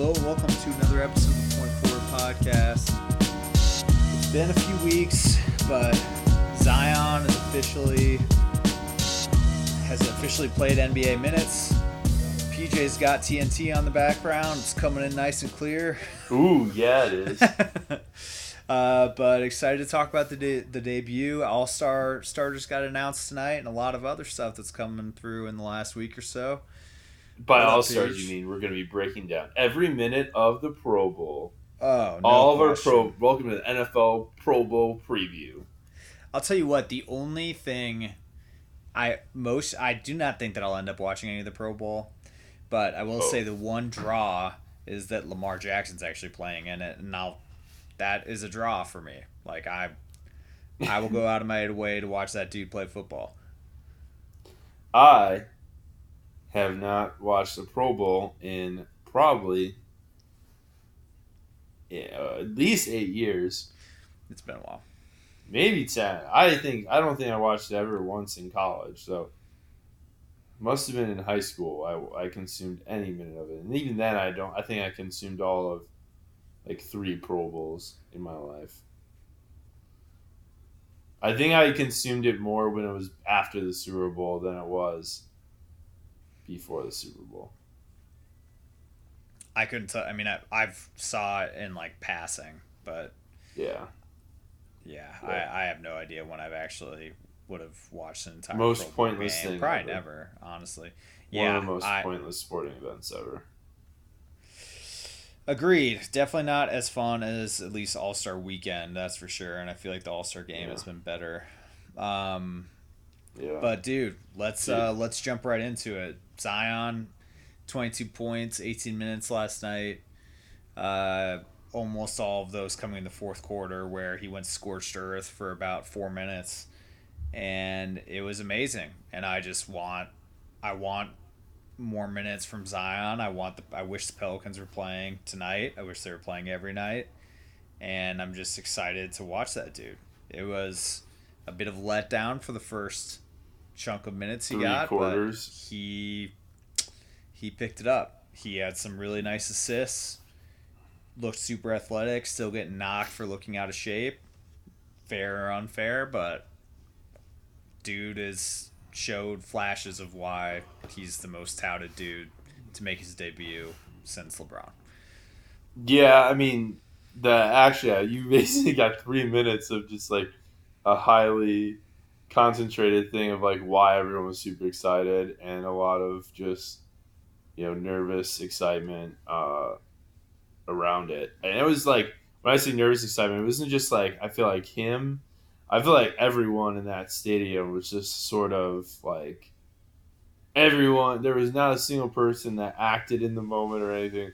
Hello, welcome to another episode of the Point Forward Podcast. It's been a few weeks, but Zion is officially has officially played NBA minutes. PJ's got TNT on the background. It's coming in nice and clear. Ooh, yeah, it is. uh, but excited to talk about the de- the debut. All Star starters got announced tonight, and a lot of other stuff that's coming through in the last week or so. By all stars, you mean we're going to be breaking down every minute of the Pro Bowl. Oh, no all of our pro. Welcome to the NFL Pro Bowl preview. I'll tell you what, the only thing I most I do not think that I'll end up watching any of the Pro Bowl, but I will Oh. say the one draw is that Lamar Jackson's actually playing in it, and I'll that is a draw for me. Like I I will go out of my way to watch that dude play football. I have not watched the Pro Bowl in probably yeah, uh, at least eight years, It's been a while. maybe ten. I think I don't think I watched it ever once in college. So must have been in high school. I, I consumed any minute of it, and even then, I don't. I think I consumed all of like three Pro Bowls in my life. I think I consumed it more when it was after the Super Bowl than it was before the Super Bowl. I couldn't tell. I mean, I, I've saw it in like passing, but Yeah, yeah, Yeah. I, I have no idea when I've actually would have watched an entire Most Pro pointless game. thing Probably ever. never, honestly. one yeah, of the most I, pointless sporting events ever. Agreed. Definitely not as fun as at least All Star Weekend. That's for sure. And I feel like the All Star game Yeah. has been better. Um, Yeah, but dude, let's Dude. uh, let's jump right into it. Zion, twenty two points, eighteen minutes last night. Uh, almost all of those coming in the fourth quarter, where he went scorched earth for about four minutes, and it was amazing. And I just want, I want more minutes from Zion. I want the. I wish the Pelicans were playing tonight. I wish they were playing every night, and I'm just excited to watch that dude. It was a bit of letdown for the first chunk of minutes he Three got, quarters. but he he picked it up. He had some really nice assists. Looked super athletic. Still getting knocked for looking out of shape. Fair or unfair, but dude has showed flashes of why he's the most touted dude to make his debut since LeBron. Yeah, I mean, the actually, you basically got three minutes of just like a highly concentrated thing of like why everyone was super excited and a lot of just you know nervous excitement uh, around it. And it was like when I say nervous excitement, it wasn't just like I feel like him. I feel like everyone in that stadium was just sort of like everyone. There was not a single person that acted in the moment or anything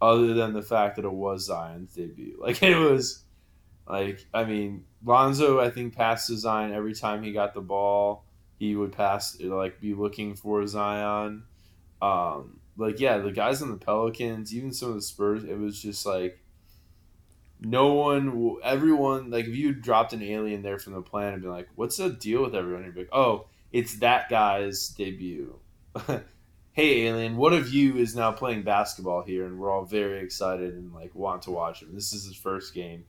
other than the fact that it was Zion's debut. Like it was like I mean, Lonzo I think passed to Zion every time he got the ball. He would pass like be looking for Zion. Um like yeah, the guys on the Pelicans, even some of the Spurs, it was just like no one, everyone, like if you dropped an alien there from the planet and be like, "What's the deal with everyone?" You'd be like, "Oh, it's that guy's debut." hey alien what of you is now playing basketball here and we're all very excited and like want to watch him this is his first game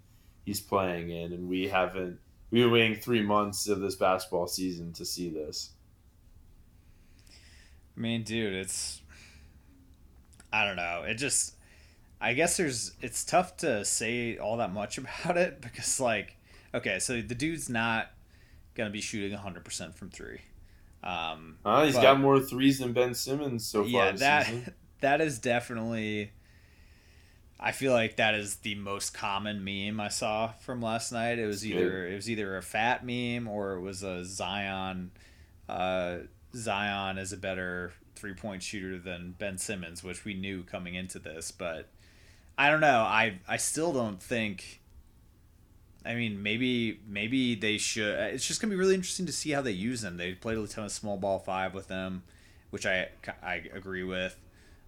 he's playing in and we haven't we've been waiting three months of this basketball season to see this I mean, dude, it's I don't know. It just I guess there's it's tough to say all that much about it because like okay, so the dude's not going to be shooting 100% from 3. Um uh, he's But- got more threes than ben simmons so far yeah, that season. that is definitely I feel like that is the most common meme I saw from last night. It was either it was either a fat meme or it was a Zion uh, Zion is a better three point shooter than Ben Simmons, which we knew coming into this, but I don't know. I I still don't think I mean, maybe maybe they should. It's just gonna be really interesting to see how they use them. They played a ton of small ball five with them, which I I agree with.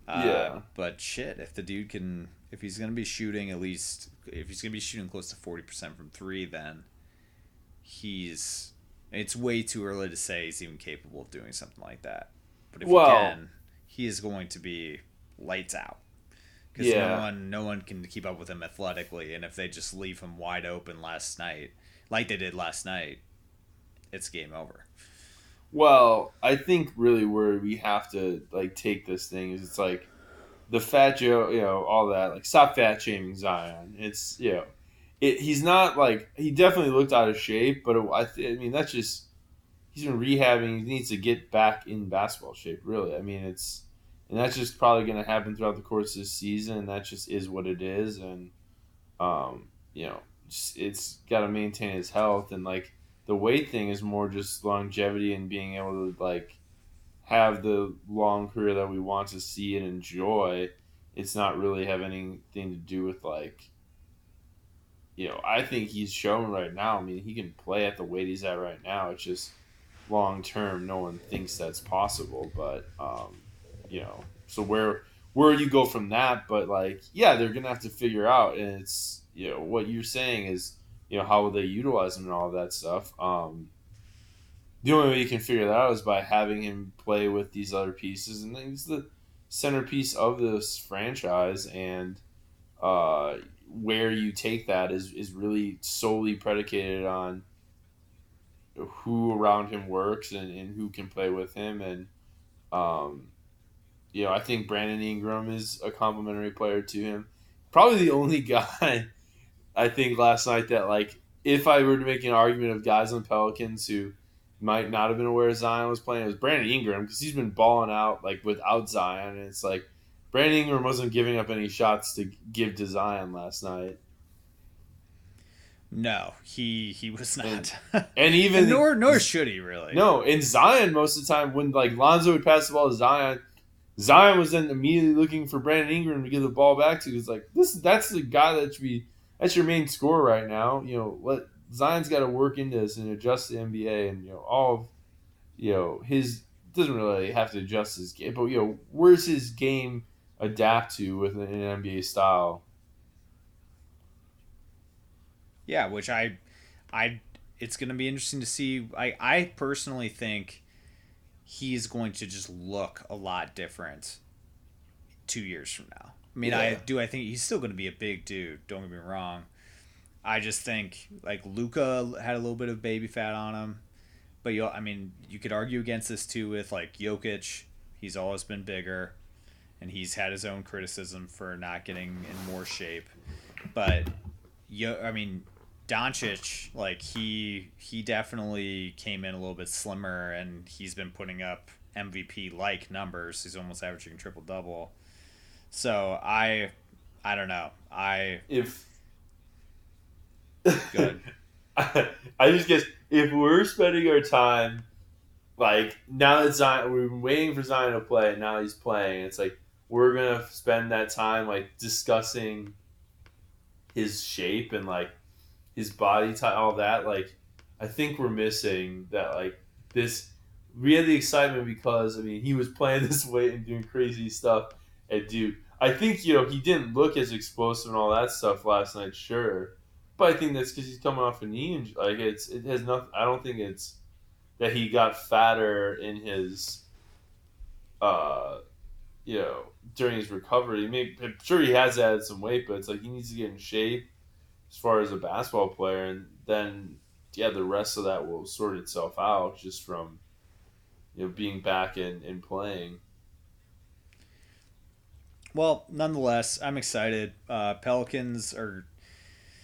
Uh, Yeah. But shit, if the dude can, if he's gonna be shooting at least, if he's gonna be shooting close to forty percent from three, then he's. It's way too early to say he's even capable of doing something like that. But if Well- he can, he is going to be lights out. because Yeah. no one no one can keep up with him athletically, and if they just leave him wide open last night, like they did last night, it's game over. Well, I think really where we have to like take this thing is it's like the fat Joe, you know, all that. Like, stop fat shaming Zion. It's you know, it, he's not like he definitely looked out of shape, but it, I, th- I mean that's just he's been rehabbing. He needs to get back in basketball shape. Really, I mean it's and that's just probably going to happen throughout the course of this season. And that just is what it is, and um, you know, it's got to maintain his health and like the weight thing is more just longevity and being able to like have the long career that we want to see and enjoy. It's not really have anything to do with like you know, I think he's shown right now. I mean, he can play at the weight he's at right now. It's just long term, no one thinks that's possible. But um, you know, so where where you go from that? But like, yeah, they're gonna have to figure out, and it's you know what you're saying is you know how will they utilize him and all that stuff. Um, the only way you can figure that out is by having him play with these other pieces, and he's the centerpiece of this franchise. And uh, where you take that is is really solely predicated on who around him works and, and who can play with him. And um, you know, I think Brandon Ingram is a complimentary player to him. Probably the only guy I think last night that like if I were to make an argument of guys on Pelicans who might not have been aware Zion was playing, it was Brandon Ingram because he's been balling out like without Zion, and it's like Brandon Ingram wasn't giving up any shots to give to Zion last night, No, he he was not. and even And nor nor should he really. no, and Zion most of the time when like Lonzo would pass the ball to Zion. Zion was then immediately looking for Brandon Ingram to give the ball back to. It's like this. That's the guy that should be. That's your main score right now. You know, let Zion's got to work into this and adjust the NBA, and you know all of, you know his doesn't really have to adjust his game, but you know where's his game adapt to with an NBA style. Yeah, which I, I, it's going to be interesting to see. I I personally think he's going to just look a lot different two years from now. I mean, I do. I think he's still going to be a big dude. Don't get me wrong. I just think like Luka had a little bit of baby fat on him, but you. I mean, you could argue against this too with like Jokic. He's always been bigger, and he's had his own criticism for not getting in more shape. But Yo, I mean, Doncic, like he he definitely came in a little bit slimmer, and he's been putting up MVP like numbers. He's almost averaging triple double. So I, I don't know. I If Good. I, I just guess if we're spending our time like now that Zion, we've been waiting for Zion to play, and now he's playing. It's like we're gonna spend that time like discussing his shape and like his body type, all that. Like, I think we're missing that. Like this, we had the excitement because I mean he was playing this weight and doing crazy stuff at Duke. I think you know he didn't look as explosive and all that stuff last night, sure, but I think that's because he's coming off a knee injury. Like it's it has nothing. I don't think it's that he got fatter in his, uh, you know, during his recovery. Maybe, I'm sure he has added some weight, but it's like he needs to get in shape as far as a basketball player, and then yeah, the rest of that will sort itself out just from you know being back and, and playing. Well, nonetheless, I'm excited. Uh, Pelicans are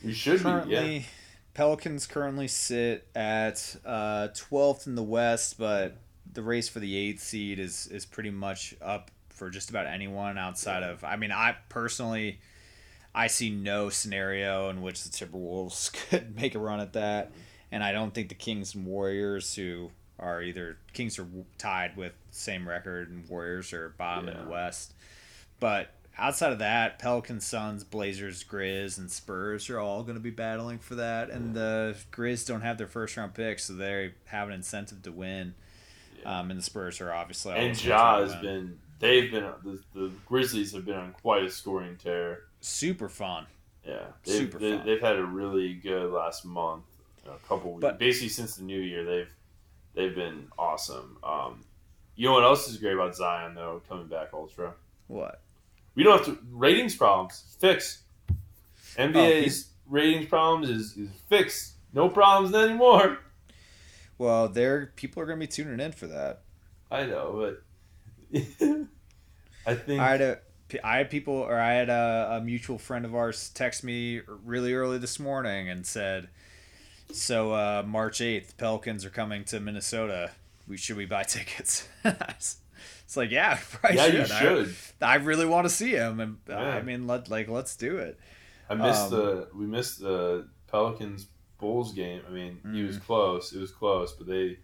You should currently be, Pelicans currently sit at uh, 12th in the West, but the race for the eighth seed is is pretty much up for just about anyone outside of. I mean, I personally, I see no scenario in which the Timberwolves could make a run at that, and I don't think the Kings and Warriors, who are either Kings are tied with same record and Warriors are bottom in the West, but outside of that, Pelicans, Suns, Blazers, Grizz, and Spurs are all going to be battling for that. And the Grizz don't have their first round pick, so they have an incentive to win. Yeah. Um, and the Spurs are obviously and Ja has try to win. been. They've been the, the Grizzlies have been on quite a scoring tear. super fun. Yeah, they've, Super they, fun. they've had a really good last month, a couple weeks. But- Basically, since the new year, they've they've been awesome. Um, you know what else is great about Zion though, coming back ultra? What? We don't have to ratings problems fix. NBA's oh, ratings problems is, is fixed. No problems anymore. Well, there people are going to be tuning in for that. I know, but I think I had a I had people or I had a, a mutual friend of ours text me really early this morning and said, "So uh, March eighth, Pelicans are coming to Minnesota. We should we buy tickets?" it's like, yeah, yeah, should. you should. I, I really want to see him, and yeah. I mean, let like let's do it. I missed um, the we missed the Pelicans Bulls game. I mean, mm. he was close. It was close, but they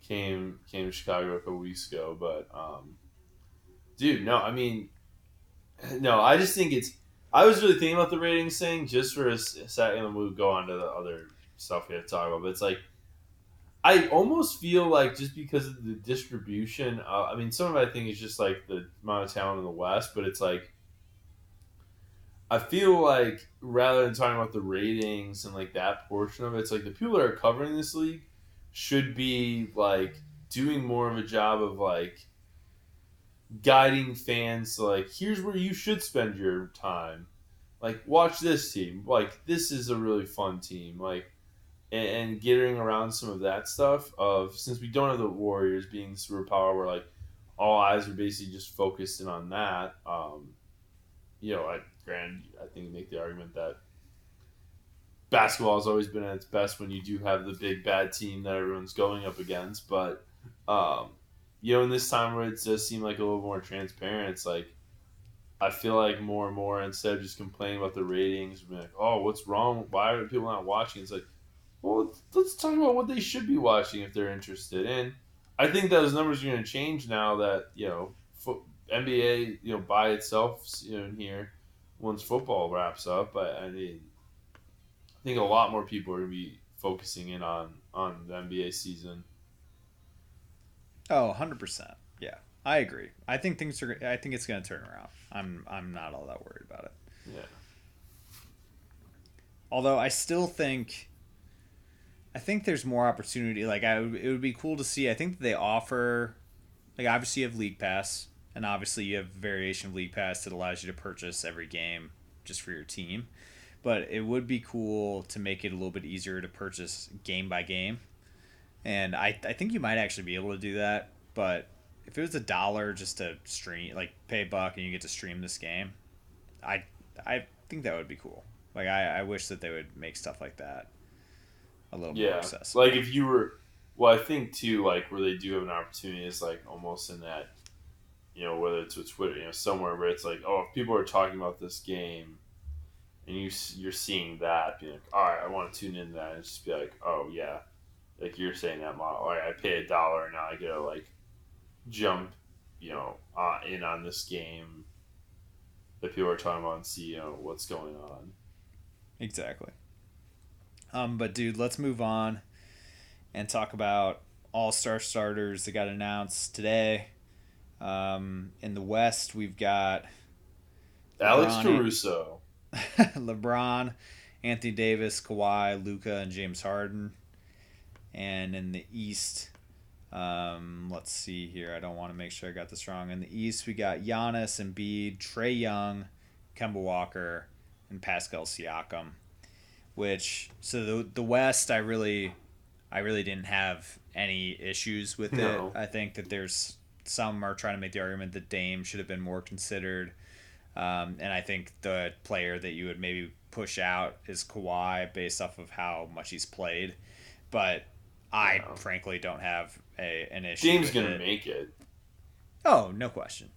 came came to Chicago a couple weeks ago. But um, dude, no, I mean, no, I just think it's. I was really thinking about the ratings thing just for a second, and we'll go on to the other stuff we have to talk about. But it's like, I almost feel like just because of the distribution, uh, I mean, some of it I think is just like the amount of talent in the West, but it's like, I feel like rather than talking about the ratings and like that portion of it, it's like the people that are covering this league should be like doing more of a job of like guiding fans to like here's where you should spend your time. Like watch this team. Like this is a really fun team. Like and, and getting around some of that stuff of since we don't have the warriors being superpower where like all eyes are basically just focused in on that um you know i grand i think make the argument that basketball has always been at its best when you do have the big bad team that everyone's going up against but um you know, in this time where it does seem like a little more transparent, it's like I feel like more and more instead of just complaining about the ratings, being like, "Oh, what's wrong? Why are people not watching?" It's like, well, let's, talk about what they should be watching if they're interested. And I think those numbers are going to change now that you know fo- NBA, you know, by itself, you know, here once football wraps up. But I mean, I think a lot more people are going to be focusing in on on the NBA season. Oh, 100%. Yeah. I agree. I think things are I think it's going to turn around. I'm I'm not all that worried about it. Yeah. Although I still think I think there's more opportunity. Like I it would be cool to see. I think they offer like obviously you have League Pass and obviously you have variation of League Pass that allows you to purchase every game just for your team. But it would be cool to make it a little bit easier to purchase game by game and I, I think you might actually be able to do that but if it was a dollar just to stream like pay a buck and you get to stream this game i i think that would be cool like i, I wish that they would make stuff like that a little yeah. more accessible like if you were well i think too like where they do have an opportunity is like almost in that you know whether it's with twitter you know somewhere where it's like oh if people are talking about this game and you you're seeing that being like all right i want to tune in that and just be like oh yeah like you're saying that model. Like I pay a dollar and now I get to like jump, you know, uh, in on this game that people are talking about and see, you know, what's going on. Exactly. Um, but dude, let's move on and talk about all star starters that got announced today. Um, in the West, we've got Alex LeBron, Caruso, LeBron, Anthony Davis, Kawhi, Luka, and James Harden. And in the East, um, let's see here. I don't want to make sure I got this wrong. In the East, we got Giannis, Embiid, Trae Young, Kemba Walker, and Pascal Siakam. Which so the the West, I really, I really didn't have any issues with no. it. I think that there's some are trying to make the argument that Dame should have been more considered. Um, and I think the player that you would maybe push out is Kawhi based off of how much he's played. But I no. frankly don't have a an issue. James gonna it. make it. Oh, no question.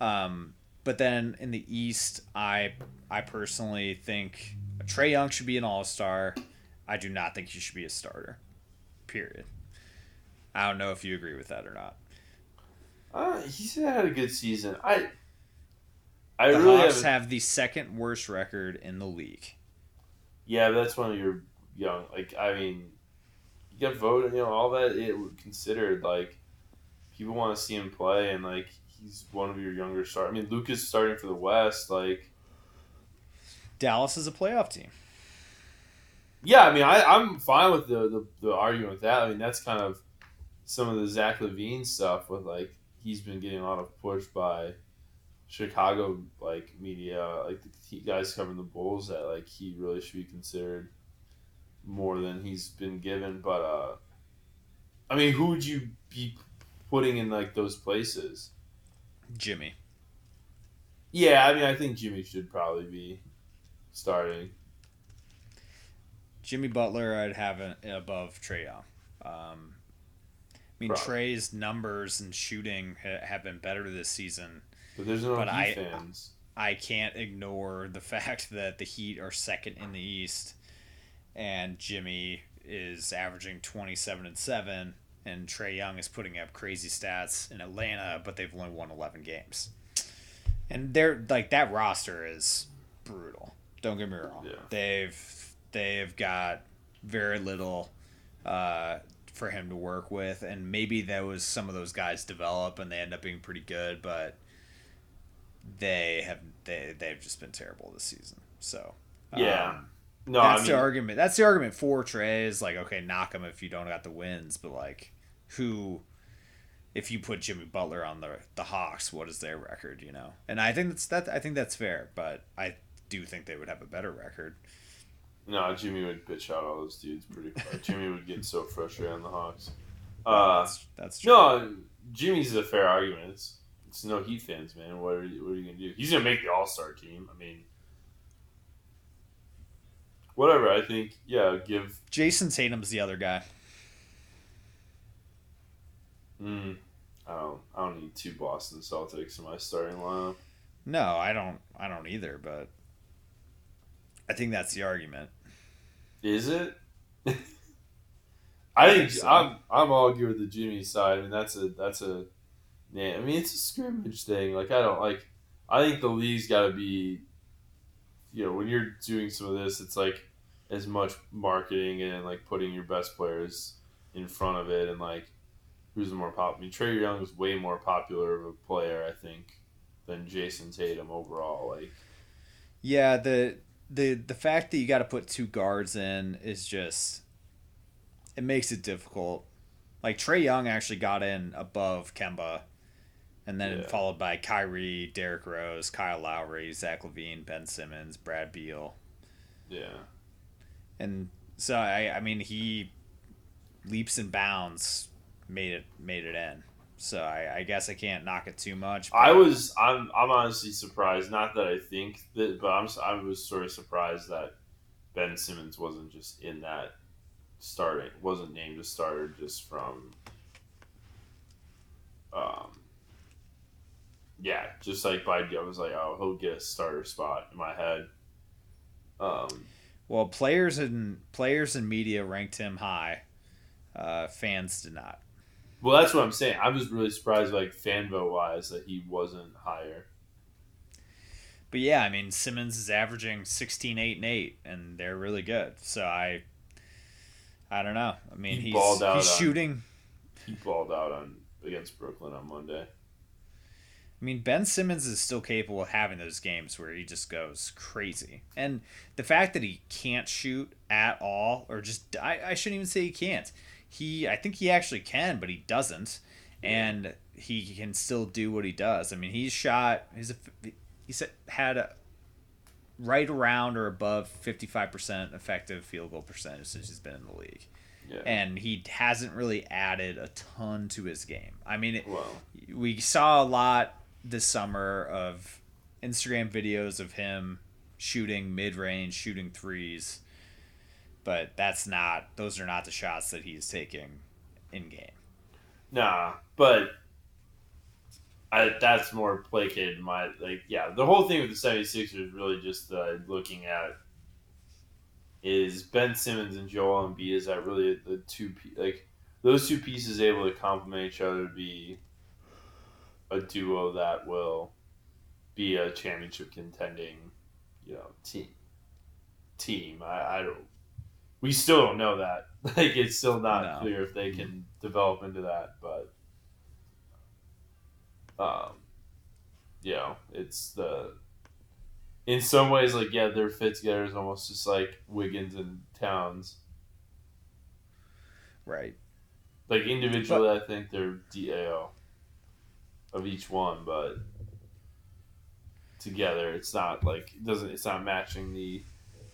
Um, but then in the East, I I personally think Trae Young should be an All Star. I do not think he should be a starter. Period. I don't know if you agree with that or not. Uh, he's had a good season. I I the really Hawks have the second worst record in the league. Yeah, that's one of your young. Like I mean, you get voted, you know, all that it considered, like people want to see him play, and like he's one of your younger stars. I mean, Luka's starting for the West, like Dallas is a playoff team. Yeah, I mean, I, I'm fine with the, the, the argument with that. I mean, that's kind of some of the Zach LaVine stuff with like he's been getting a lot of push by Chicago like media, like the guys covering the Bulls, that like he really should be considered more than he's been given. But uh, I mean, who would you be putting in like those places? Jimmy. Yeah, I mean, I think Jimmy should probably be starting. Jimmy Butler, I'd have it above Trae Young. Um, I mean, Probably. Trae's numbers and shooting ha- have been better this season. But there's no But I- fans. I can't ignore the fact that the Heat are second in the East, and Jimmy is averaging twenty seven and seven, and Trae Young is putting up crazy stats in Atlanta, but they've only won eleven games, and they're like that roster is brutal. Don't get me wrong. Yeah. They've they've got very little uh, for him to work with, and maybe those some of those guys develop and they end up being pretty good, but they have they they've just been terrible this season. So Yeah. um, No, that's I the argument. That's the argument for Trae is like okay, knock him if you don't got the wins, but like who. If you put Jimmy Butler on the the Hawks, what is their record? You know, and I think that's that. I think that's fair, but I do think they would have a better record. no, Jimmy would bitch out all those dudes pretty quick. Jimmy would get so frustrated on the Hawks. Uh, that's that's true. no, Jimmy's a fair argument. It's, it's no Heat fans, man. What are you, what are you gonna do? He's gonna make the All Star team. I mean, whatever. I think yeah. Give Jayson Tatum's the other guy. Mm, I don't I don't need two Boston Celtics in my starting lineup. No, I don't. I don't either. But I think that's the argument. Is it? I think so. I'm I'm all good with the Jimmy side. I mean that's a that's a yeah. I mean it's a scrimmage thing. Like I don't like. I think the league's got to be. You know, when you're doing some of this, it's like as much marketing and like putting your best players in front of it and like who's the more pop. I mean, Trae Young is way more popular of a player, I think, than Jayson Tatum overall. Like, Yeah, the the the fact that you got to put two guards in is just it makes it difficult. Like Trae Young actually got in above Kemba, and then Yeah. followed by Kyrie, Derrick Rose, Kyle Lowry, Zach LaVine, Ben Simmons, Brad Beal, yeah, and so I I mean he leaps and bounds made it made it in. So I, I guess I can't knock it too much. I was I'm I'm honestly surprised. Not that I think that, but I'm I was sort of surprised that Ben Simmons wasn't just in that starting wasn't named a starter just from um yeah just like by I was like oh he'll get a starter spot in my head um Well, players and players and media ranked him high. Uh, fans did not. Well that's what I'm saying I was really surprised like fan vote wise that he wasn't higher But yeah, I mean Simmons is averaging 16 8 and 8 and they're really good. So I I don't know. I mean, He he's he's on- shooting he balled out on against Brooklyn on Monday I mean, Ben Simmons is still capable of having those games where he just goes crazy. And the fact that he can't shoot at all, or just, I, I shouldn't even say he can't. He, I think he actually can, but he doesn't. And he can still do what he does. I mean, he's shot, he's a, he's had a right around or above 55% effective field goal percentage since he's been in the league. yeah And he hasn't really added a ton to his game. I mean, it, we saw a lot this summer of Instagram videos of him shooting mid range, shooting threes, but that's not; those are not the shots that he's taking in game. Nah, but I, that's more placated. My like, yeah, the whole thing with the 76ers really just uh, looking at is Ben Simmons and Joel Embiid. Is that really the two like those two pieces able to complement each other to be a duo that will be a championship contending, you know, team. Team. I, I don't. We still don't know that. Like it's still not No. clear if they can develop into that, but um, you know, it's the in some ways like yeah, their fit together is almost just like Wiggins and Towns. Right. Like individually, I think they're DAO of each one, but together. It's not like it doesn't. It's not matching the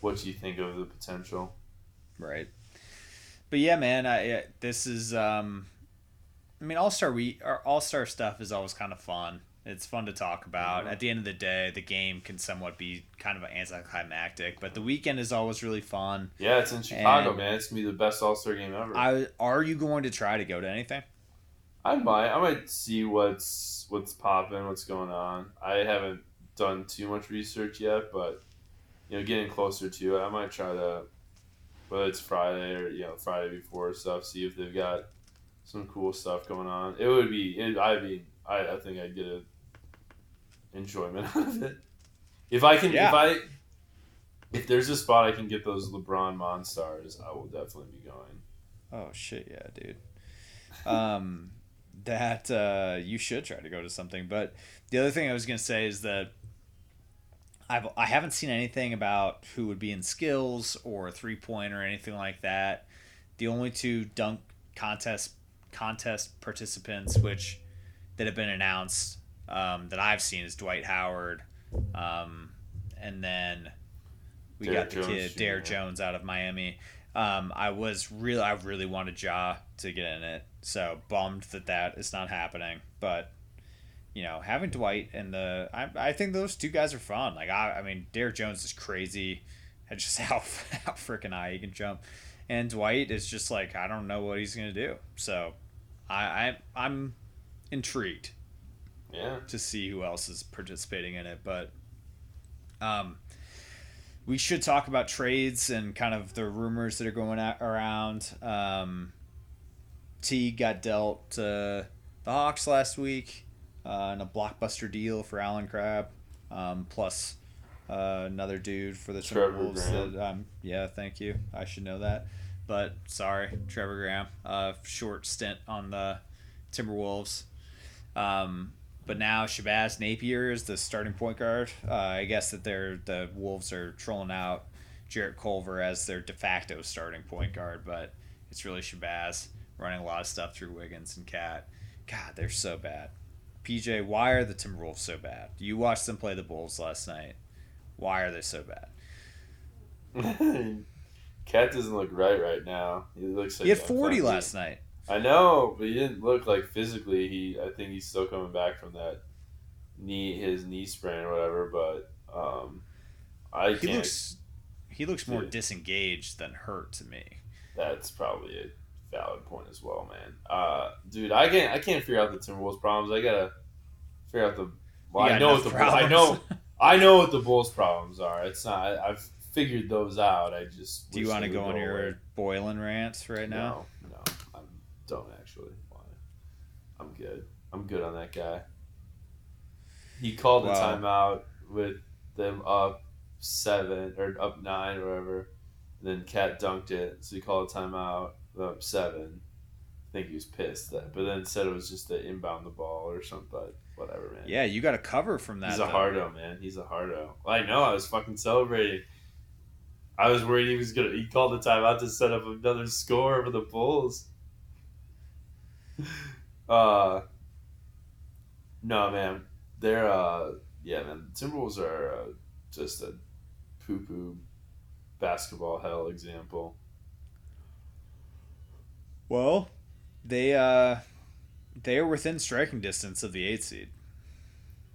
what you think of the potential. Right. But yeah, man, I this is um I mean, All Star we or All Star stuff is always kind of fun. It's fun to talk about. Mhm. At the end of the day, the game can somewhat be kind of anticlimactic, but the weekend is always really fun. Yeah, it's in Chicago, And- man. It's gonna be the best All Star game ever. I are you going to try to go to anything? I might, I might see what's what's popping, what's going on. I haven't done too much research yet, but you know, getting closer to it, I might try to, whether it's Friday or you know Friday before stuff, see if they've got some cool stuff going on. It would be, it, I mean, I, I think I'd get a enjoyment out of it. If I can, Yeah. if I, if there's a spot I can get those LeBron Monstars, I will definitely be going. Oh shit, yeah, dude. Um, that uh, you should try to go to something. But the other thing I was gonna say is that I've I haven't seen anything about who would be in skills or three point or anything like that. The only two dunk contest contest participants which that have been announced um, that I've seen is Dwight Howard, um, and then we Derrick got the Jones kid Dare Derrick Jones out of Miami. Um, I was really, I really wanted Ja to get in it, so bummed that that is not happening. But you know, having Dwight and the, I, I think those two guys are fun. Like I, I mean, Derrick Jones is crazy, and just how how freaking high he can jump, and Dwight is just like I don't know what he's gonna do. So, I, I I'm intrigued Yeah. to see who else is participating in it. But um, we should talk about trades and kind of the rumors that are going out around. Um, Teague got dealt to the Hawks last week uh, in a blockbuster deal for Allen Crabbe, um, plus uh, another dude for the Trevor Timberwolves. Graham. That, um, yeah, thank you. I should know that. But sorry, Trevor Graham. Uh, short stint on the Timberwolves. Um, but now Shabazz Napier is the starting point guard. Uh, I guess that they're the Wolves are trolling out Jarrett Culver as their de facto starting point guard, but it's really Shabazz running a lot of stuff through Wiggins and Cat. God, they're so bad. PJ, why are the Timberwolves so bad? You watched them play the Bulls last night. Why are they so bad? Cat doesn't look right right now. He looks like He had 40 fucking- last night. I know, but he didn't look like physically. He, I think he's still coming back from that knee, his knee sprain or whatever. But um, I He can't. looks he looks more disengaged than hurt to me. That's probably a valid point as well, man. Uh, dude, I can't. I can't figure out the Timberwolves' problems. I gotta figure out the. Well, I know what the Bulls, I know. problems. I know what the Bulls' problems are. It's not. I, I've figured those out. I just. Do you want to go on your away. boiling rants right now? No, no, I don't actually. Why? I'm good. I'm good on that guy. He called Wow. the timeout with them up seven or up nine or whatever. And then Cat dunked it, so he called a timeout seven. I think he was pissed that, but then said it was just to inbound the ball or something. But whatever, man. Yeah, you got to cover from that. He's a though. hardo, man. He's a hardo. I know. I was fucking celebrating. I was worried he was gonna. He called the timeout to set up another score for the Bulls. Uh, no, man. They're uh, yeah, man. Timberwolves are uh, just a poo poo basketball hell example. Well, they uh, they are within striking distance of the eight seed.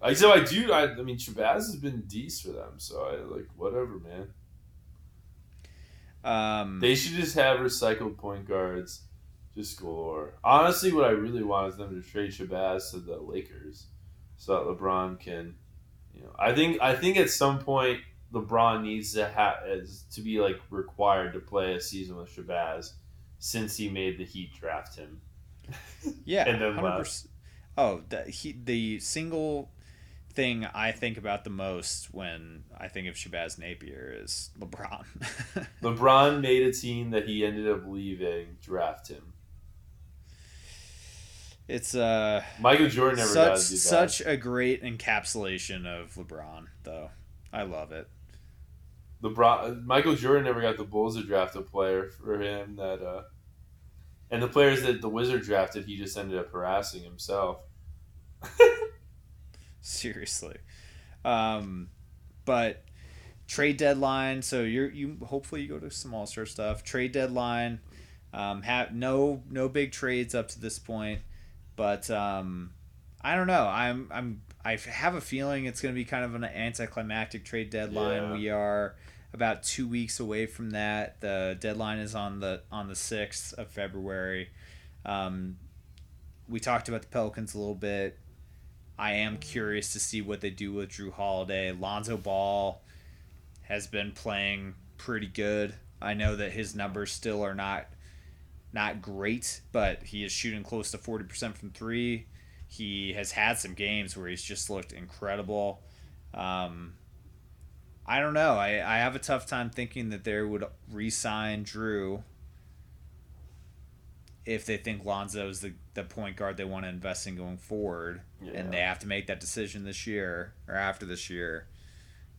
I so I do. I, I mean, Shabazz has been decent for them, so I like whatever, man. Um, They should just have recycled point guards, just galore. Honestly, what I really want is them to trade Shabazz to the Lakers, so that LeBron can, you know, I think I think at some point LeBron needs to have to be like required to play a season with Shabazz, since he made the Heat draft him. yeah, and then 100%. Oh, the, he, the single thing I think about the most when I think of Shabazz Napier is LeBron. LeBron made a team that he ended up leaving draft him. it's uh Michael Jordan never such to do that. such a great encapsulation of LeBron, though. I love it. LeBron, Michael Jordan never got the Bulls to draft a player for him that, uh, and the players that the Wizard drafted, he just ended up harassing himself. Seriously. Um, but trade deadline. So you're you hopefully you go to some All Star stuff. Trade deadline. Um, have no no big trades up to this point, but um, I don't know. I'm I'm I have a feeling it's going to be kind of an anticlimactic trade deadline. Yeah. We are about two weeks away from that. The deadline is on the on the sixth of February. Um, we talked about the Pelicans a little bit. I am curious to see what they do with Jrue Holiday. Lonzo Ball has been playing pretty good. I know that his numbers still are not not great, but he is shooting close to 40% from 3. He has had some games where he's just looked incredible. Um, I don't know. I, I have a tough time thinking that they would re sign Jrue if they think Lonzo is the, the point guard they want to invest in going forward. Yeah. And they have to make that decision this year or after this year.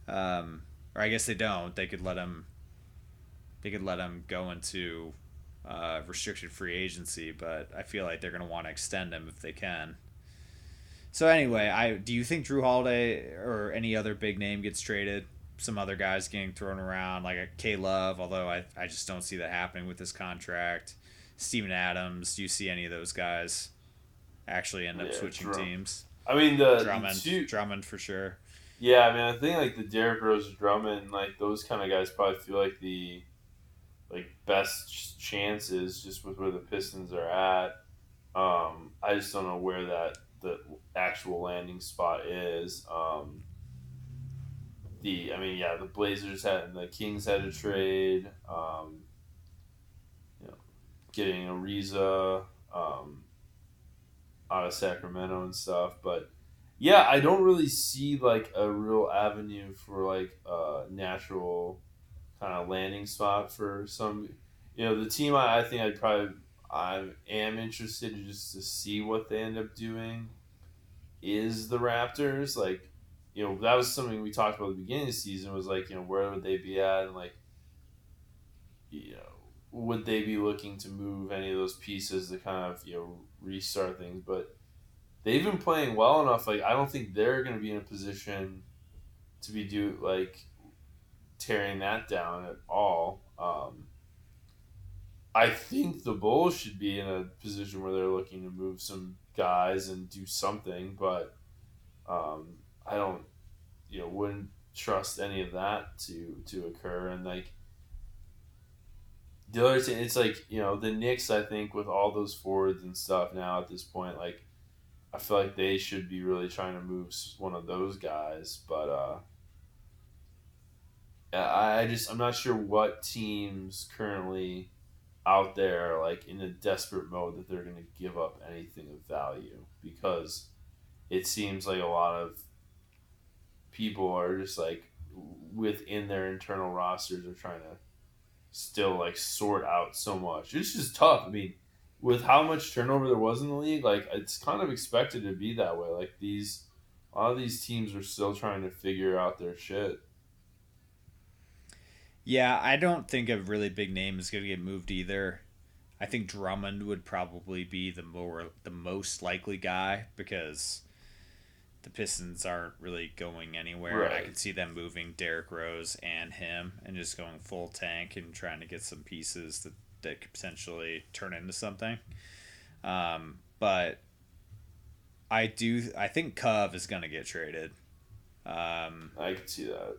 Um, or I guess they don't. They could let him. They could let him go into uh, restricted free agency, but I feel like they're going to want to extend him if they can. So anyway, I do you think Jrue Holiday or any other big name gets traded? Some other guys getting thrown around, like a K Love, although I, I just don't see that happening with this contract. Steven Adams, do you see any of those guys actually end up Yeah, switching Drum- teams? I mean the, the Drummond, two, Drummond for sure. Yeah, I mean, I think like the Derrick Rose, Drummond, like those kind of guys probably feel like the like best ch- chances just with where the Pistons are at. Um, I just don't know where that the actual landing spot is. Um, the I mean, yeah, the Blazers had the Kings had a trade. Um, you know, getting Ariza um, out of Sacramento and stuff, but yeah, I don't really see like a real avenue for like a natural kind of landing spot for some. You know, the team I, I think I'd probably I am interested just to see what they end up doing is the Raptors. Like, you know, that was something we talked about at the beginning of the season was like, you know, where would they be at and like, you know, would they be looking to move any of those pieces to kind of you know restart things? But they've been playing well enough. Like I don't think they're going to be in a position to be do like tearing that down at all. Um, I think the Bulls should be in a position where they're looking to move some guys and do something, but um, I don't, you know, wouldn't trust any of that to to occur. And like the other thing, it's like you know the Knicks. I think with all those forwards and stuff now at this point, like I feel like they should be really trying to move one of those guys, but uh, I I just I'm not sure what teams currently out there like in a desperate mode that they're going to give up anything of value because it seems like a lot of people are just like within their internal rosters are trying to still like sort out so much. It's just tough. I mean, with how much turnover there was in the league, like it's kind of expected to be that way. Like these, a lot of these teams are still trying to figure out their shit. Yeah, I don't think a really big name is going to get moved either. I think Drummond would probably be the more the most likely guy because the Pistons aren't really going anywhere. And I Right. could see them moving Derrick Rose and him and just going full tank and trying to get some pieces that, that could potentially turn into something. Um, but I do I think Cove is going to get traded. Um, I can see that.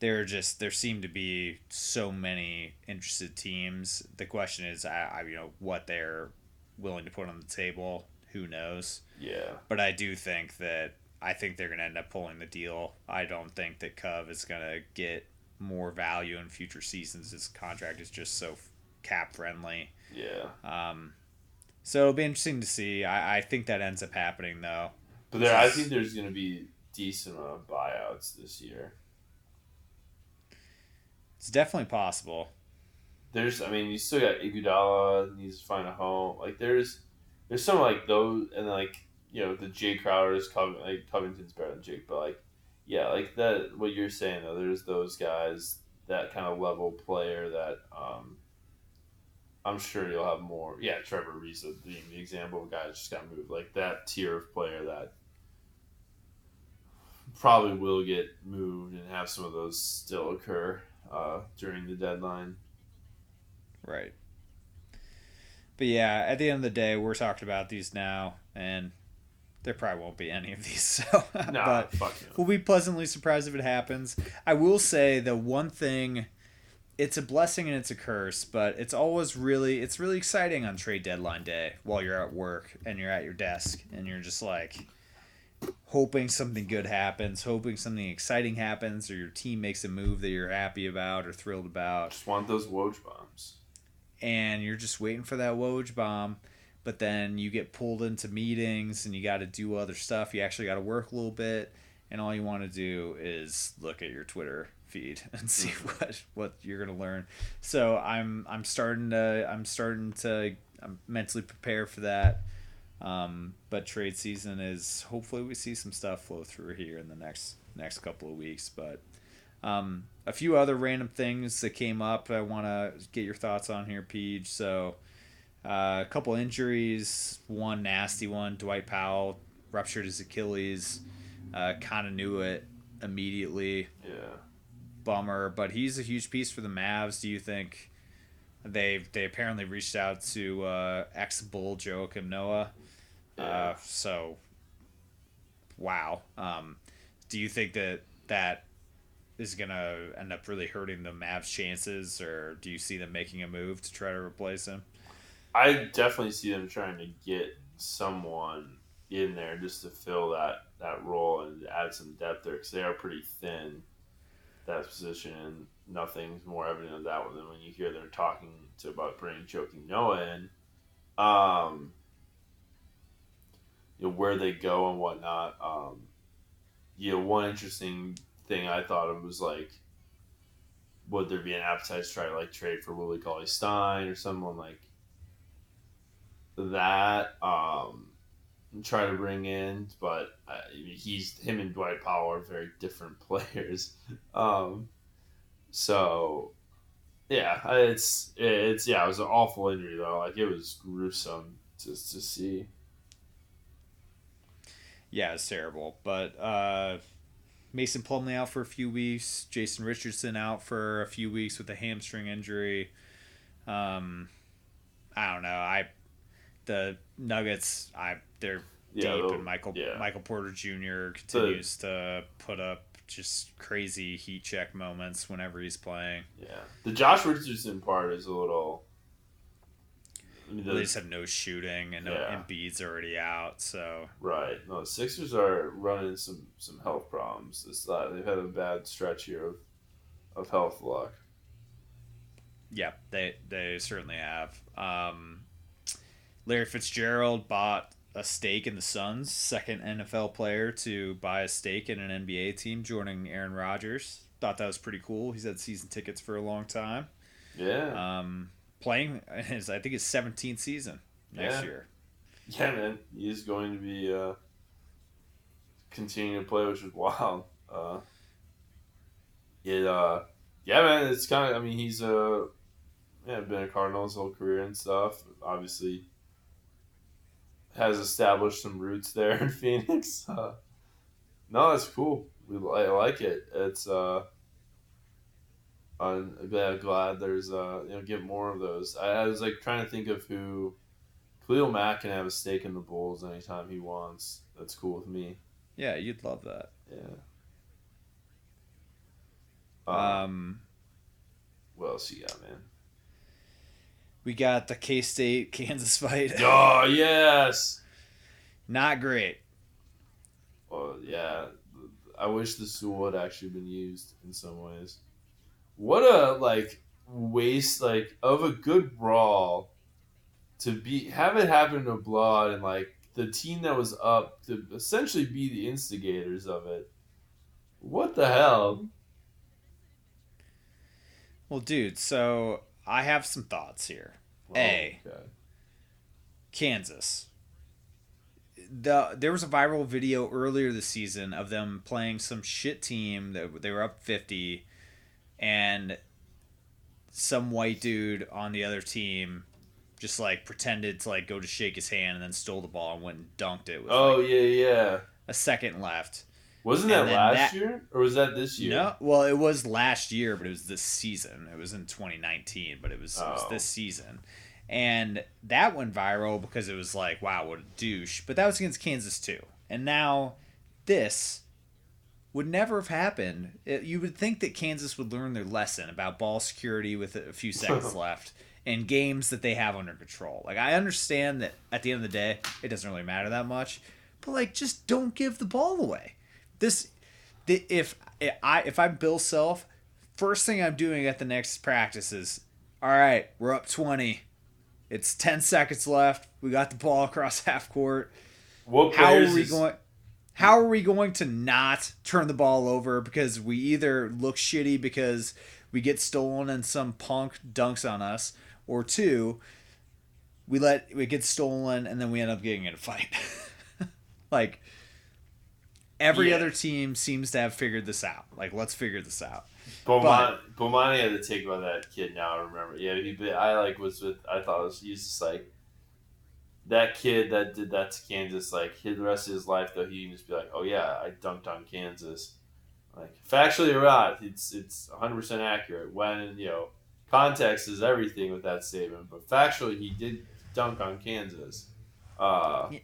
there are just there seem to be so many interested teams. The question is, I, I you know what they're willing to put on the table. Who knows? Yeah. But I do think that I think they're going to end up pulling the deal. I don't think that Cove is going to get more value in future seasons. His contract is just so cap friendly. Yeah. Um, so it'll be interesting to see. I, I think that ends up happening though. But there, I think there's going to be decent amount of buyouts this year. It's definitely possible. There's, I mean, you still got Iguodala needs to find a home. Like there's, there's some like those, and like you know the Jae Crowder's Cov- like Covington's better than Jake, but like yeah, like that. What you're saying though, there's those guys that kind of level player that um, I'm sure you'll have more. Yeah, Trevor Ariza being the example of a guy that just got moved, like that tier of player that probably will get moved and have some of those still occur uh, during the deadline. Right. But yeah, at the end of the day, we're talking about these now, and there probably won't be any of these. So, Nah, but we'll be pleasantly surprised if it happens. I will say the one thing, it's a blessing and it's a curse, but it's always really, it's really exciting on trade deadline day while you're at work and you're at your desk and you're just like hoping something good happens, hoping something exciting happens, or your team makes a move that you're happy about or thrilled about Just want those Woj bombs. And you're just waiting for that Woj bomb, but then you get pulled into meetings and you got to do other stuff. You actually got to work a little bit, and all you want to do is look at your Twitter feed and see what what you're gonna learn. So I'm I'm starting to I'm starting to I'm mentally prepare for that. Um, but trade season is hopefully we see some stuff flow through here in the next next couple of weeks. But um, a few other random things that came up I want to get your thoughts on here, Peej. So uh, a couple injuries, one nasty one. Dwight Powell ruptured his Achilles. Uh, kind of knew it immediately. Yeah. Bummer, but he's a huge piece for the Mavs. Do you think they they apparently reached out to uh, ex Bull Joakim Noah? Uh, Yeah. so, wow. Um, do you think that that is gonna end up really hurting the Mavs' chances, or do you see them making a move to try to replace him? I definitely see them trying to get someone in there just to fill that, that role and add some depth there because they are pretty thin that position and nothing's more evident of that than when you hear they're talking to about bringing Joakim Noah in. Um, you know, where they go and whatnot. Um, you know, one interesting thing I thought of was like, would there be an appetite to try to like trade for Willie Cauley Stein or someone like that? Um, try to bring in, but uh, he's him and Dwight Powell are very different players. Um, so yeah, it's it's yeah, it was an awful injury though. Like it was gruesome just to see. Yeah, it's terrible. But uh, Mason Plumlee out for a few weeks. Jason Richardson out for a few weeks with a hamstring injury. Um, I don't know. I the Nuggets. I they're Yeah, deep, and Michael yeah. Michael Porter Jr. continues to put up just crazy heat check moments whenever he's playing. Yeah, the Josh Richardson part is a little. I mean, They just have no shooting, and no Yeah. Embiid's already out. So right. No, the Sixers are running some some health problems. It's not, they've had a bad stretch here of of health luck. Yeah, they they certainly have. Um, Larry Fitzgerald bought a stake in the Suns, second NFL player to buy a stake in an NBA team, joining Aaron Rodgers. Thought that was pretty cool. He's had season tickets for a long time. Yeah, Um, playing his, I think his seventeenth season next Yeah. year. yeah, man. He's going to be uh, continuing to play, which is wild. Uh, it uh, yeah, man. It's kind of. I mean, he's uh, yeah, been a Cardinal his whole career and stuff. Obviously, has established some roots there in Phoenix. Uh, no, it's cool. We I like it. It's uh, I'm glad, glad there's uh, you know, get more of those. I, I was like trying to think of who. Khalil Mack can have a stake in the Bulls anytime he wants. That's cool with me. Yeah, you'd love that. Yeah. Um, Um, what else you got, man? we got the K State Kansas fight. Oh yes. Not great. Well, yeah. I wish the stool had actually been used in some ways. What a like waste like of a good brawl to be have it happen in a blowout and like the team that was up to essentially be the instigators of it. What the hell? Well, dude, so I have some thoughts here. A. Oh, okay. Kansas. The there was a viral video earlier this season of them playing some shit team that they were up 50 and some white dude on the other team just like pretended to like go to shake his hand and then stole the ball and went and dunked it with Oh like yeah, yeah. a second left. Wasn't that And then last that- year or was that this year? No, well, it was last year, but it was this season. It was in 2019, but it was, it was Oh. this season. And that went viral because it was like, wow, what a douche. But that was against Kansas too. And now this would never have happened. It, you would think that Kansas would learn their lesson about ball security with a few seconds left and games that they have under control. Like I understand that at the end of the day, it doesn't really matter that much, but like just don't give the ball away. This the, if eh, I if I'm Bill Self, first thing I'm doing at the next practice is, all right, we're up twenty. It's ten seconds left. We got the ball across half court. What How are we is- going? How are we going to not turn the ball over because we either look shitty because we get stolen and some punk dunks on us, or two, we let it get stolen and then we end up getting in a fight. like every Yeah. other team seems to have figured this out. Like let's figure this out. Bomani, Bomani had to take about that kid now. I remember. Yeah, he. I like was with. I thought it was, he's just like that kid that did that to Kansas. Like his the rest of his life, though, he can just be like, "Oh yeah, I dunked on Kansas." Like factually or not, it's it's 100 percent accurate. When you know context is everything with that statement, but factually, he did dunk on Kansas. Uh, Yeah.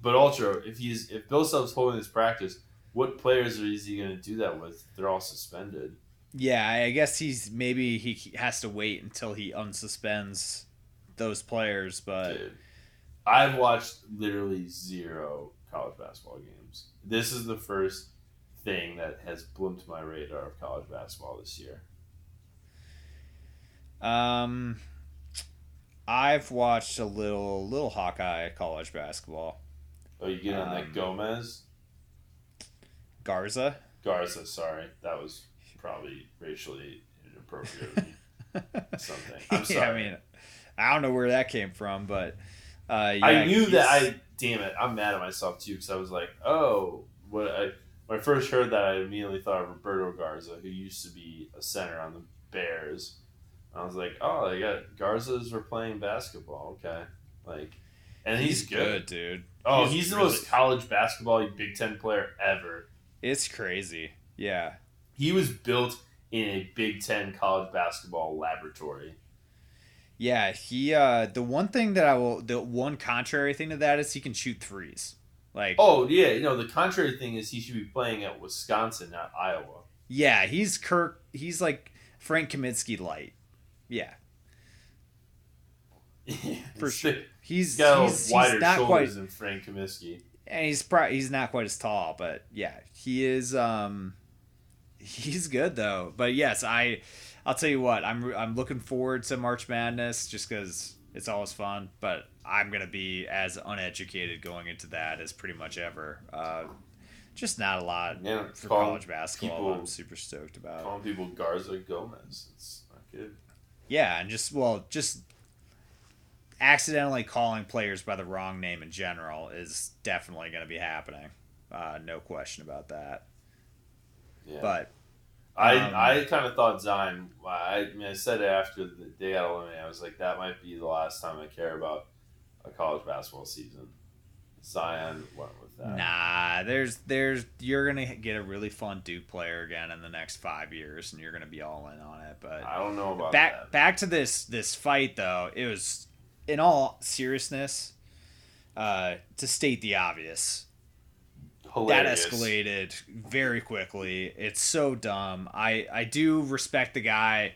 but ultra, if he's if Bill Self's holding his practice, what players is he going to do that with? They're all suspended. Yeah, I guess he's maybe he has to wait until he unsuspends those players, but Dude, I've watched literally zero college basketball games. This is the first thing that has bloomed my radar of college basketball this year. Um, I've watched a little little Hawkeye college basketball. Oh, you get on that Um, Gomez Garza. Garza? Sorry, that was probably racially inappropriate. Something. I'm yeah, sorry. I mean, I don't know where that came from, but uh, yeah, I knew that. I damn it. I'm mad at myself too because I was like, oh, what I when I first heard that, I immediately thought of Roberto Garza, who used to be a center on the Bears. I was like, oh, they got Garza's were playing basketball. Okay, like, and he's, good. dude. Oh, He's he's, the really- most college basketball Big Ten player ever. It's crazy. Yeah, He was built in a Big Ten college basketball laboratory. Yeah. He uh, the one thing that I will, the one contrary thing to that is he can shoot threes. Like, Oh yeah, you know the contrary thing is he should be playing at Wisconsin, not Iowa. yeah, he's Kirk. He's like Frank Kaminsky light. Yeah, For sure. he's He's got he's, wider he's not quite shoulders than Frank Kaminsky. and he's pro- he's not quite as tall, but yeah, he is. Um, he's good though. But yes, I, I'll tell you what, I'm I'm looking forward to March Madness just because it's always fun. But I'm gonna be as uneducated going into that as pretty much ever. Uh, just not a lot Yeah, for college basketball. people- I'm super stoked about. Calling people Garza Gomez. It's not good. Yeah, and just well, just accidentally calling players by the wrong name in general is definitely going to be happening. Uh, no question about that. Yeah. But I um, I kind of thought Zion. I, I mean, I said after the, day got eliminated. I was like, that might be the last time I care about a college basketball season. Zion went with that. nah, there's there's you're gonna get a really fun Duke player again in the next five years, and you're gonna be all in on it. But I don't know about back that. back to this this fight though, it was in all seriousness. Uh, to state the obvious, Hilarious. that escalated very quickly. It's so dumb. I I do respect the guy.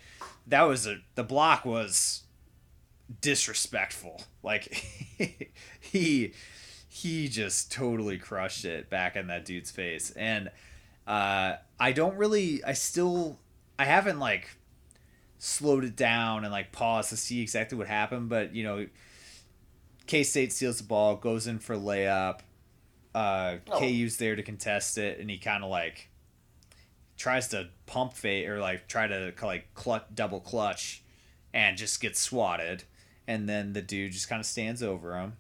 That was a the block was disrespectful. Like he he just totally crushed it back in that dude's face. And uh I don't really I still I haven't like slowed it down and like paused to see exactly what happened, but you know K State steals the ball, goes in for layup. Uh, Oh. KU's there to contest it, and he kind of like tries to pump fake or like try to like clutch, double clutch, and just gets swatted. And then the dude just kind of stands over him,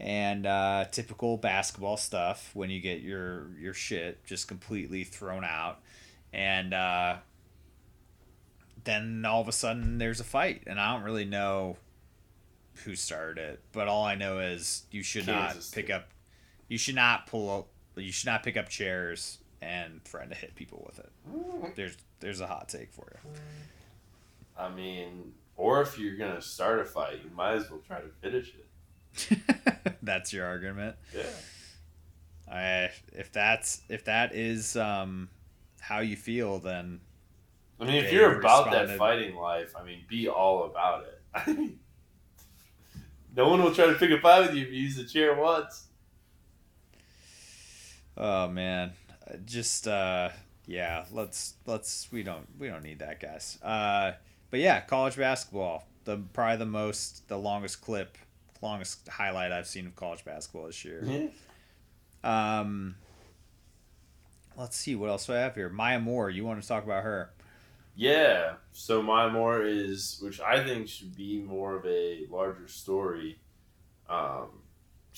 and uh, typical basketball stuff when you get your your shit just completely thrown out, and uh, then all of a sudden there's a fight, and I don't really know who started it, but all I know is you should Kansas not pick up, you should not pull you should not pick up chairs and threaten to hit people with it. There's there's a hot take for you. I mean, or if you're gonna start a fight, you might as well try to finish it. that's your argument. Yeah. I if that's if that is um how you feel, then I mean, if you're about that fighting life, I mean, be all about it. no one will try to pick a fight with you if you use the chair once. Oh man, Uh, just uh yeah, let's let's we don't we don't need that, guys. Uh, but yeah, college basketball, the probably the most the longest clip, longest highlight I've seen of college basketball this year. Um, let's see what else do I have here. Maya Moore, you want to talk about her? Yeah. So Maya Moore is, which I think should be more of a larger story. Um,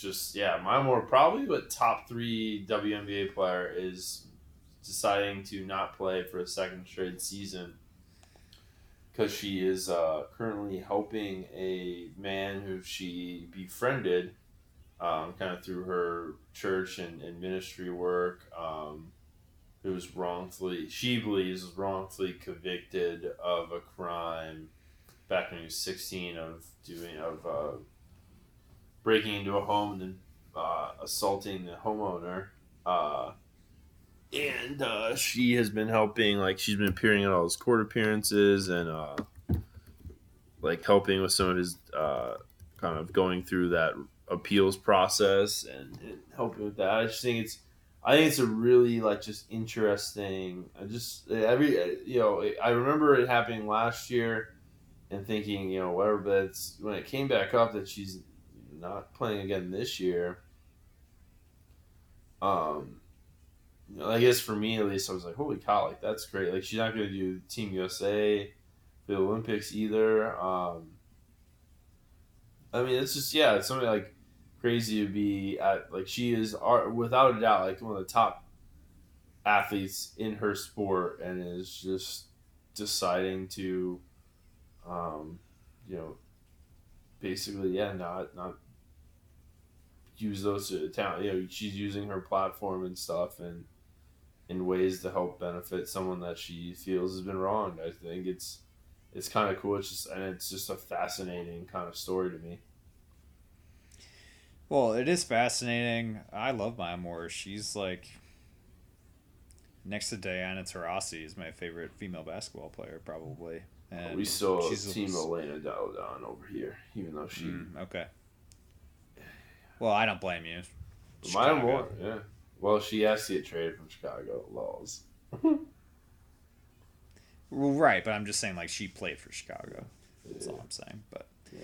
just yeah, Maya Moore probably but top three WNBA player is deciding to not play for a second straight season because she is uh, currently helping a man who she befriended, um, kind of through her church and, and ministry work. Um, who was wrongfully, she believes, was wrongfully convicted of a crime back when he was 16 of doing, of uh, breaking into a home and uh, assaulting the homeowner. Uh, and uh, she has been helping, like, she's been appearing at all his court appearances and, uh, like, helping with some of his, uh, kind of going through that appeals process and, and helping with that. I just think it's, I think it's a really like just interesting. I just every you know I remember it happening last year, and thinking you know whatever. But when it came back up that she's not playing again this year. Um, I guess for me at least, I was like, holy cow, like that's great. Like she's not going to do Team USA, for the Olympics either. Um, I mean, it's just yeah, it's something like crazy to be at like she is without a doubt like one of the top athletes in her sport and is just deciding to um you know basically yeah not not use those to talent you know she's using her platform and stuff and in ways to help benefit someone that she feels has been wronged i think it's it's kind of cool it's just and it's just a fascinating kind of story to me Well, it is fascinating. I love Maya Moore. She's like next to Diana Taurasi is my favorite female basketball player, probably. And we still she's a- team Elena Delle Donne over here, even though she. Mm, okay. Well, I don't blame you. Chicago. Moore, yeah. Well, she has to get traded from Chicago. Laws. Well, right, but I'm just saying like she played for Chicago. That's Yeah. all I'm saying. But Yeah.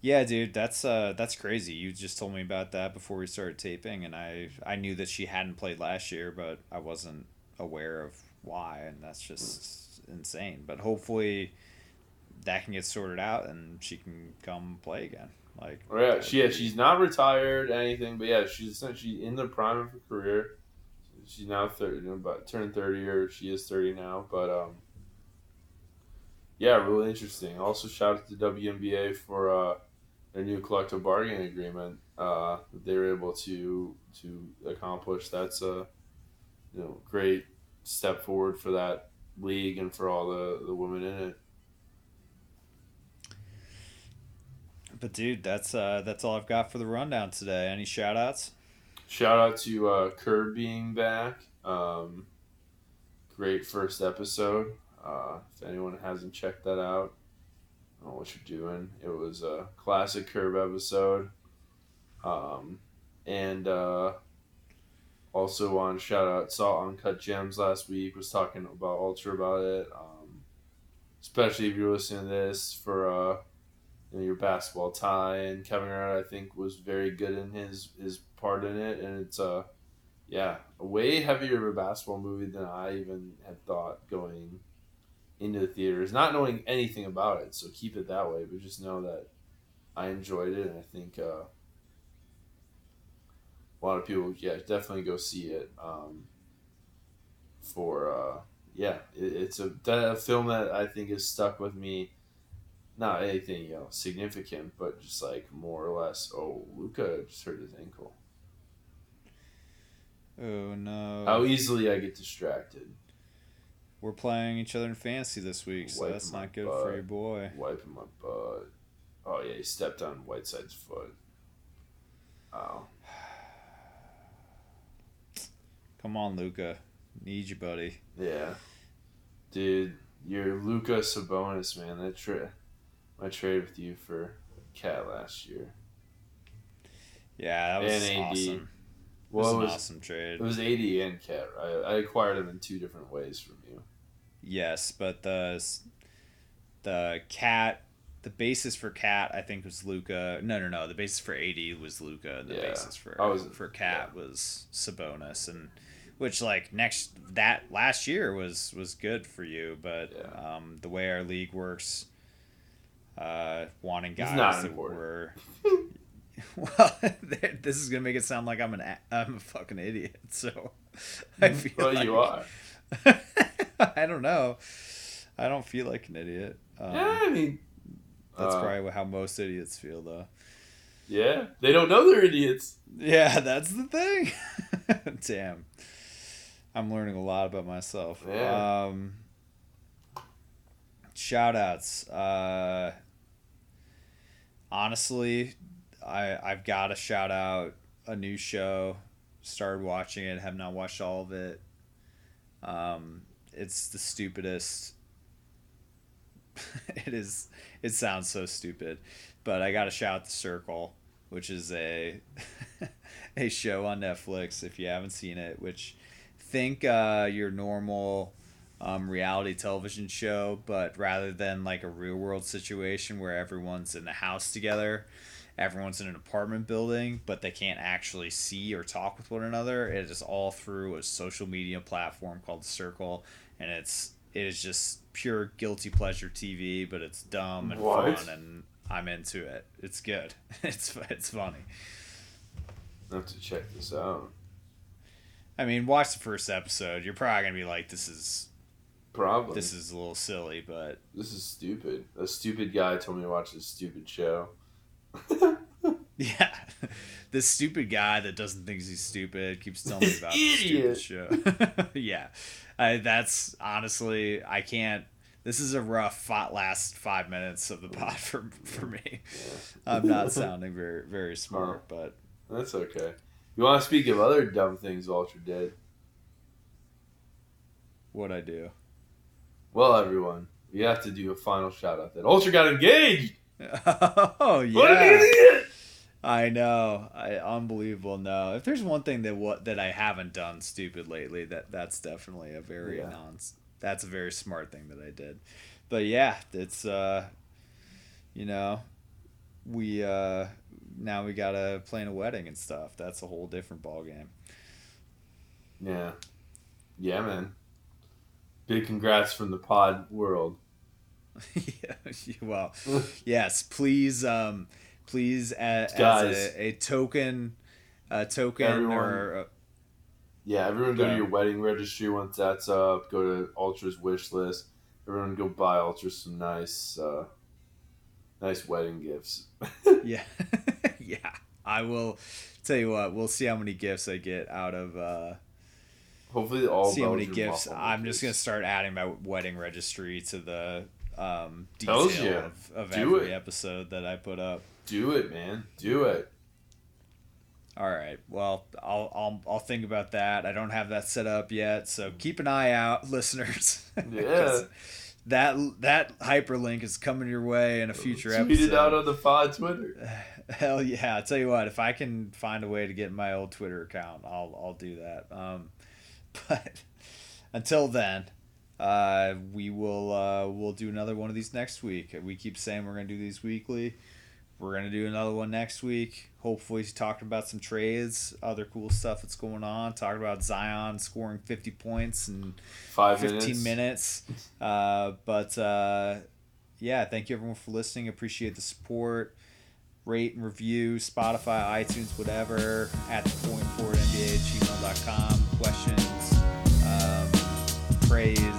yeah, dude, that's uh that's crazy. You just told me about that before we started taping, and I I knew that she hadn't played last year, but I wasn't aware of why, and that's just insane. But hopefully that can get sorted out and she can come play again. Like Oh, yeah, she, yeah, she's not retired, anything, but yeah, she's essentially in the prime of her career. She's now thirty, about turned thirty, or she is thirty now. But um, yeah, really interesting. Also, shout out to WNBA for uh, their new collective bargaining agreement uh, that they were able to to accomplish. That's a you know great step forward for that league and for all the the women in it. But dude, that's uh that's all I've got for the rundown today. Any shout outs? Shout out to uh, Curb being back. Um, great first episode. Uh, if anyone hasn't checked that out, I don't know what you're doing. It was a classic Curb episode. Um, and uh, also to shout out saw Uncut Gems last week. Was talking about Ultra about it. Um, especially if you're listening to this for uh, you know, your basketball tie. And Kevin Garnett, I think, was very good in his his part in it, and it's uh, yeah, a way heavier of a basketball movie than I even had thought going into the theaters, not knowing anything about it. So keep it that way, but just know that I enjoyed it, and I think uh, a lot of people, yeah, definitely go see it. Um, for uh, yeah, it, it's a, a film that I think has stuck with me not anything you know significant, but just like more or less. Oh, Luka just hurt his ankle. Oh no. How easily I get distracted. We're playing each other in fantasy this week, so Wiping that's not good butt. for your boy. Wiping my butt. Oh yeah, he stepped on Whiteside's foot. Oh. Come on, Luka. Need you, buddy. Yeah. Dude, you're Luka Sabonis, man. That tra- my trade with you for Cat last year. Yeah, that was And AD. awesome. Well, it it was was an awesome trade. it was AD and Cat. I, I acquired them in two different ways from you. Yes, but the the cat, the basis for cat, I think was Luka. No, no, no. The basis for AD was Luka. The Yeah, basis for was- for cat was Sabonis, and which like next that last year was was good for you, but Yeah. um, the way our league works, uh, wanting guys that were. Well, this is gonna make it sound like I'm an a- I'm a fucking idiot. So I feel Well, like you are. I don't know. I don't feel like an idiot. Um, yeah, I mean, That's uh, probably how most idiots feel, though. Yeah, they don't know they're idiots. Yeah, that's the thing. Damn. I'm learning a lot about myself. Yeah. Um, shout outs. Uh, honestly, I, I've got to shout out a new show. Started watching it, have not watched all of it. Um, it's the stupidest. it is. It sounds so stupid, but I got to shout out the Circle, which is a a show on Netflix. If you haven't seen it, which think uh, your normal um, reality television show, but rather than like a real world situation where everyone's in the house together, everyone's in an apartment building, but they can't actually see or talk with one another. It is all through a social media platform called Circle, and it's it is just pure guilty pleasure TV, but it's dumb and What? fun, and I'm into it. It's good. It's it's funny. I have to check this out. I mean, watch the first episode. You're probably gonna be like, "This is Probably. this is a little silly," but This is stupid. A stupid guy told me to watch this stupid show. yeah, this stupid guy that doesn't think he's stupid keeps telling me about this stupid show. yeah, I, that's honestly, I can't. This is a rough last five minutes of the pod for for me. I'm not sounding very very smart, but That's okay. You want to speak of other dumb things Ultra did? what I do. Well, everyone, we have to do a final shout out that Ultra got engaged. oh yeah. What an idiot! I know, I unbelievable. No, if there's one thing that what that I haven't done stupid lately, that that's definitely a very Yeah. nonce. That's a very smart thing that I did. But yeah, it's uh, you know, we uh now we gotta plan a wedding and stuff. That's a whole different ball game. Yeah, yeah, man. Big congrats from the pod world. yeah, well, yes, please, um, please, as, Guys. as a, a token, a token Everyone. or. uh, Yeah, everyone go Yeah. to your wedding registry once that's up. Go to Ultra's wish list. Everyone go buy Ultra some nice, uh, nice wedding gifts. Yeah, yeah. I will tell you what. We'll see how many gifts I get out of. Uh, Hopefully, all see how many gifts. I'm just gonna start adding my wedding registry to the um, detail yeah. of, of Do every it. episode that I put up. do it, man. Do it. All right. Well, I'll I'll I'll think about that. I don't have that set up yet, so keep an eye out, listeners. Yeah. that that hyperlink is coming your way in a future Tweet episode. it out on the pod Twitter. Hell yeah! I'll tell you what. If I can find a way to get my old Twitter account, I'll I'll do that. Um, but until then, uh, we will uh, we'll do another one of these next week. We keep saying we're gonna do these weekly. We're gonna do another one next week. Hopefully, he's talking about some trades, other cool stuff that's going on. Talking about Zion scoring fifty points in Five 15 minutes. minutes. Uh, but uh, yeah, thank you everyone for listening. Appreciate the support rate and review Spotify, iTunes, whatever, at the point forward NBA at gmail.com. Questions, um, praise